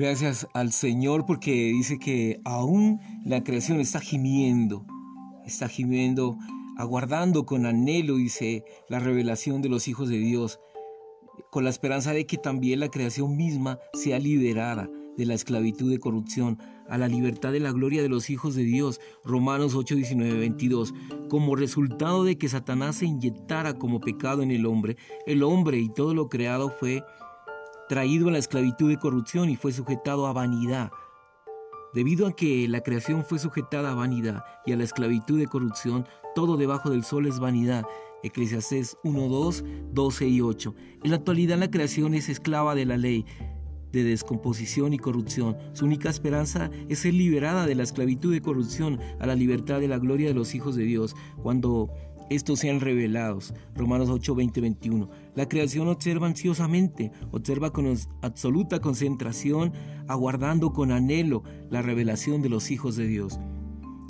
Gracias al Señor porque dice que aún la creación está gimiendo, está gimiendo, aguardando con anhelo, dice, la revelación de los hijos de Dios, con la esperanza de que también la creación misma sea liberada de la esclavitud de corrupción a la libertad de la gloria de los hijos de Dios. Romanos 8, 19, 22. Como resultado de que Satanás se inyectara como pecado en el hombre, el hombre y todo lo creado fue traído a la esclavitud de corrupción y fue sujetado a vanidad. Debido a que la creación fue sujetada a vanidad y a la esclavitud de corrupción, todo debajo del sol es vanidad. Eclesiastés 1, 2, 12 y 8. En la actualidad la creación es esclava de la ley de descomposición y corrupción. Su única esperanza es ser liberada de la esclavitud de corrupción a la libertad de la gloria de los hijos de Dios. Cuando estos sean revelados. Romanos 8, 20, 21. La creación observa ansiosamente, observa con absoluta concentración, aguardando con anhelo la revelación de los hijos de Dios.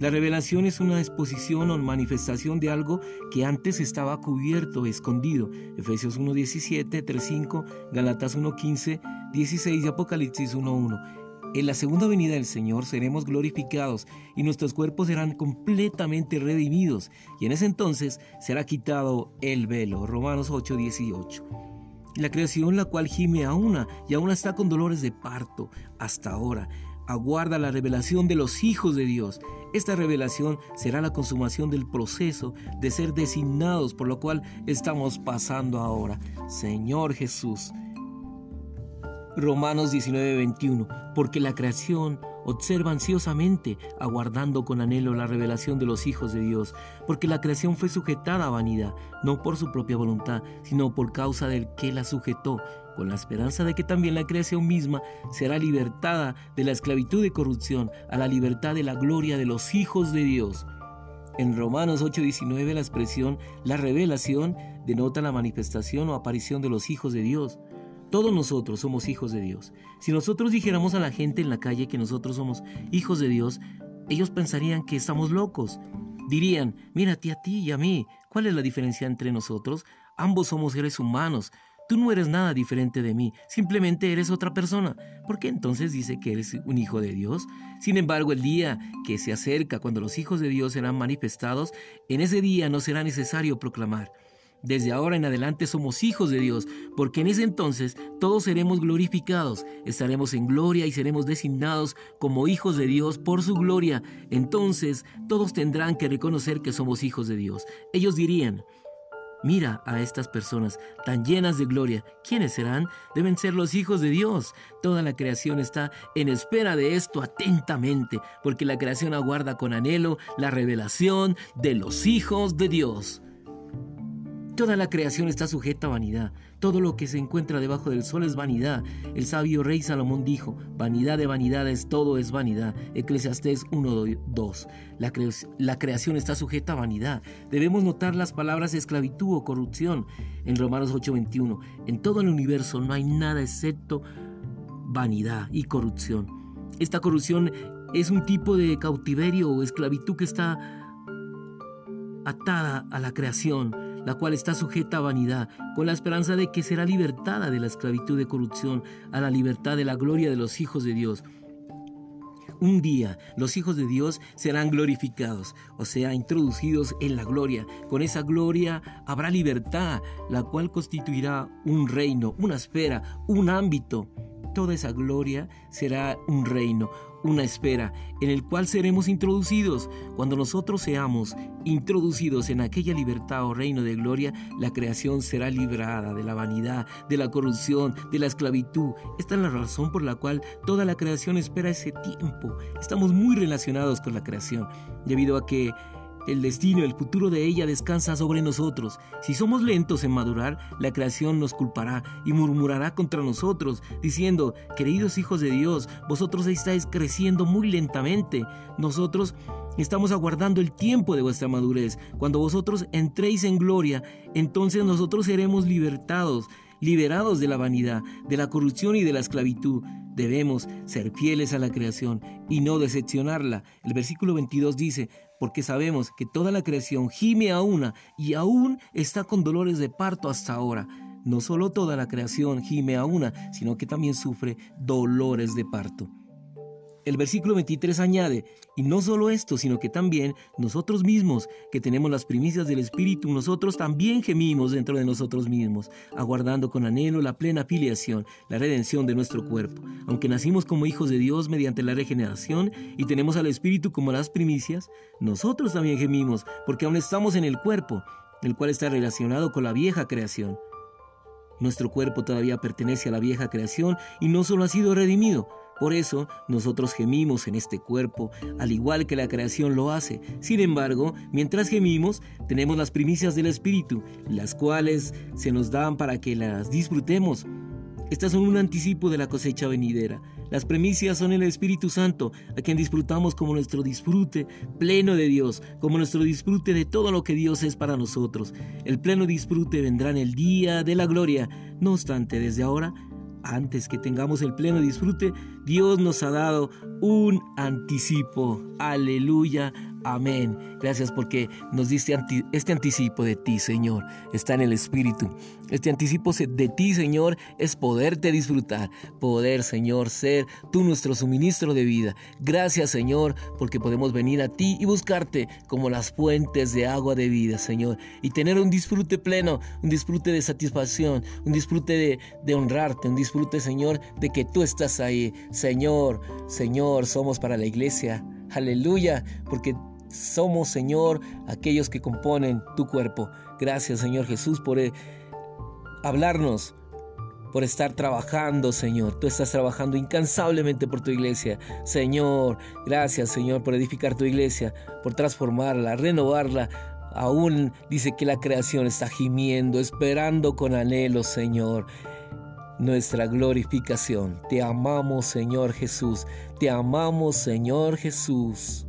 La revelación es una exposición o manifestación de algo que antes estaba cubierto, escondido. Efesios 1.17, 3.5, Galatas 1.15, 16 y Apocalipsis 1.1. En la segunda venida del Señor seremos glorificados y nuestros cuerpos serán completamente redimidos y en ese entonces será quitado el velo. Romanos 8:18. La creación la cual gime a una y aún está con dolores de parto hasta ahora. Aguarda la revelación de los hijos de Dios. Esta revelación será la consumación del proceso de ser designados por lo cual estamos pasando ahora. Señor Jesús, Romanos 19:21, porque la creación observa ansiosamente, aguardando con anhelo la revelación de los hijos de Dios, porque la creación fue sujetada a vanidad, no por su propia voluntad, sino por causa del que la sujetó, con la esperanza de que también la creación misma será libertada de la esclavitud de corrupción a la libertad de la gloria de los hijos de Dios. En Romanos 8:19 la expresión la revelación denota la manifestación o aparición de los hijos de Dios. Todos nosotros somos hijos de Dios. Si nosotros dijéramos a la gente en la calle que nosotros somos hijos de Dios, ellos pensarían que estamos locos. Dirían, mírate a ti y a mí, ¿cuál es la diferencia entre nosotros? Ambos somos seres humanos. Tú no eres nada diferente de mí, simplemente eres otra persona. ¿Por qué entonces dice que eres un hijo de Dios? Sin embargo, el día que se acerca, cuando los hijos de Dios serán manifestados, en ese día no será necesario proclamar. Desde ahora en adelante somos hijos de Dios, porque en ese entonces todos seremos glorificados, estaremos en gloria y seremos designados como hijos de Dios por su gloria. Entonces todos tendrán que reconocer que somos hijos de Dios. Ellos dirían, Mira a estas personas tan llenas de gloria. ¿Quiénes serán? Deben ser los hijos de Dios. Toda la creación está en espera de esto atentamente, porque la creación aguarda con anhelo la revelación de los hijos de Dios. Toda la creación está sujeta a vanidad. Todo lo que se encuentra debajo del sol es vanidad. El sabio rey Salomón dijo, vanidad de vanidades, todo es vanidad. Eclesiastés 1.2. La, la creación está sujeta a vanidad. Debemos notar las palabras esclavitud o corrupción en Romanos 8.21. En todo el universo no hay nada excepto vanidad y corrupción. Esta corrupción es un tipo de cautiverio o esclavitud que está atada a la creación la cual está sujeta a vanidad, con la esperanza de que será libertada de la esclavitud de corrupción a la libertad de la gloria de los hijos de Dios. Un día los hijos de Dios serán glorificados, o sea, introducidos en la gloria. Con esa gloria habrá libertad, la cual constituirá un reino, una esfera, un ámbito. Toda esa gloria será un reino, una espera en el cual seremos introducidos. Cuando nosotros seamos introducidos en aquella libertad o reino de gloria, la creación será librada de la vanidad, de la corrupción, de la esclavitud. Esta es la razón por la cual toda la creación espera ese tiempo. Estamos muy relacionados con la creación, debido a que el destino, el futuro de ella descansa sobre nosotros. Si somos lentos en madurar, la creación nos culpará y murmurará contra nosotros, diciendo, queridos hijos de Dios, vosotros estáis creciendo muy lentamente. Nosotros estamos aguardando el tiempo de vuestra madurez. Cuando vosotros entréis en gloria, entonces nosotros seremos libertados liberados de la vanidad, de la corrupción y de la esclavitud. Debemos ser fieles a la creación y no decepcionarla. El versículo 22 dice, porque sabemos que toda la creación gime a una y aún está con dolores de parto hasta ahora. no solo toda la creación gime a una, sino que también sufre dolores de parto. El versículo 23 añade, y no solo esto, sino que también nosotros mismos, que tenemos las primicias del Espíritu, nosotros también gemimos dentro de nosotros mismos, aguardando con anhelo la plena filiación, la redención de nuestro cuerpo. Aunque nacimos como hijos de Dios mediante la regeneración y tenemos al Espíritu como las primicias, nosotros también gemimos, porque aún estamos en el cuerpo, el cual está relacionado con la vieja creación. Nuestro cuerpo todavía pertenece a la vieja creación y no solo ha sido redimido, por eso nosotros gemimos en este cuerpo, al igual que la creación lo hace. Sin embargo, mientras gemimos, tenemos las primicias del Espíritu, las cuales se nos dan para que las disfrutemos. Estas son un anticipo de la cosecha venidera. Las primicias son el Espíritu Santo, a quien disfrutamos como nuestro disfrute pleno de Dios, como nuestro disfrute de todo lo que Dios es para nosotros. El pleno disfrute vendrá en el día de la gloria. No obstante, desde ahora antes que tengamos el pleno disfrute, Dios nos ha dado un anticipo. Aleluya. Amén. Gracias porque nos diste este anticipo de ti, Señor. Está en el Espíritu. Este anticipo de ti, Señor, es poderte disfrutar. Poder, Señor, ser tú nuestro suministro de vida. Gracias, Señor, porque podemos venir a ti y buscarte como las fuentes de agua de vida, Señor. Y tener un disfrute pleno, un disfrute de satisfacción, un disfrute de, de honrarte, un disfrute, Señor, de que tú estás ahí. Señor, Señor, somos para la iglesia. Aleluya, porque somos, Señor, aquellos que componen tu cuerpo. Gracias, Señor Jesús, por eh, hablarnos, por estar trabajando, Señor. Tú estás trabajando incansablemente por tu iglesia. Señor, gracias, Señor, por edificar tu iglesia, por transformarla, renovarla. Aún dice que la creación está gimiendo, esperando con anhelo, Señor nuestra glorificación. Te amamos, Señor Jesús. Te amamos, Señor Jesús.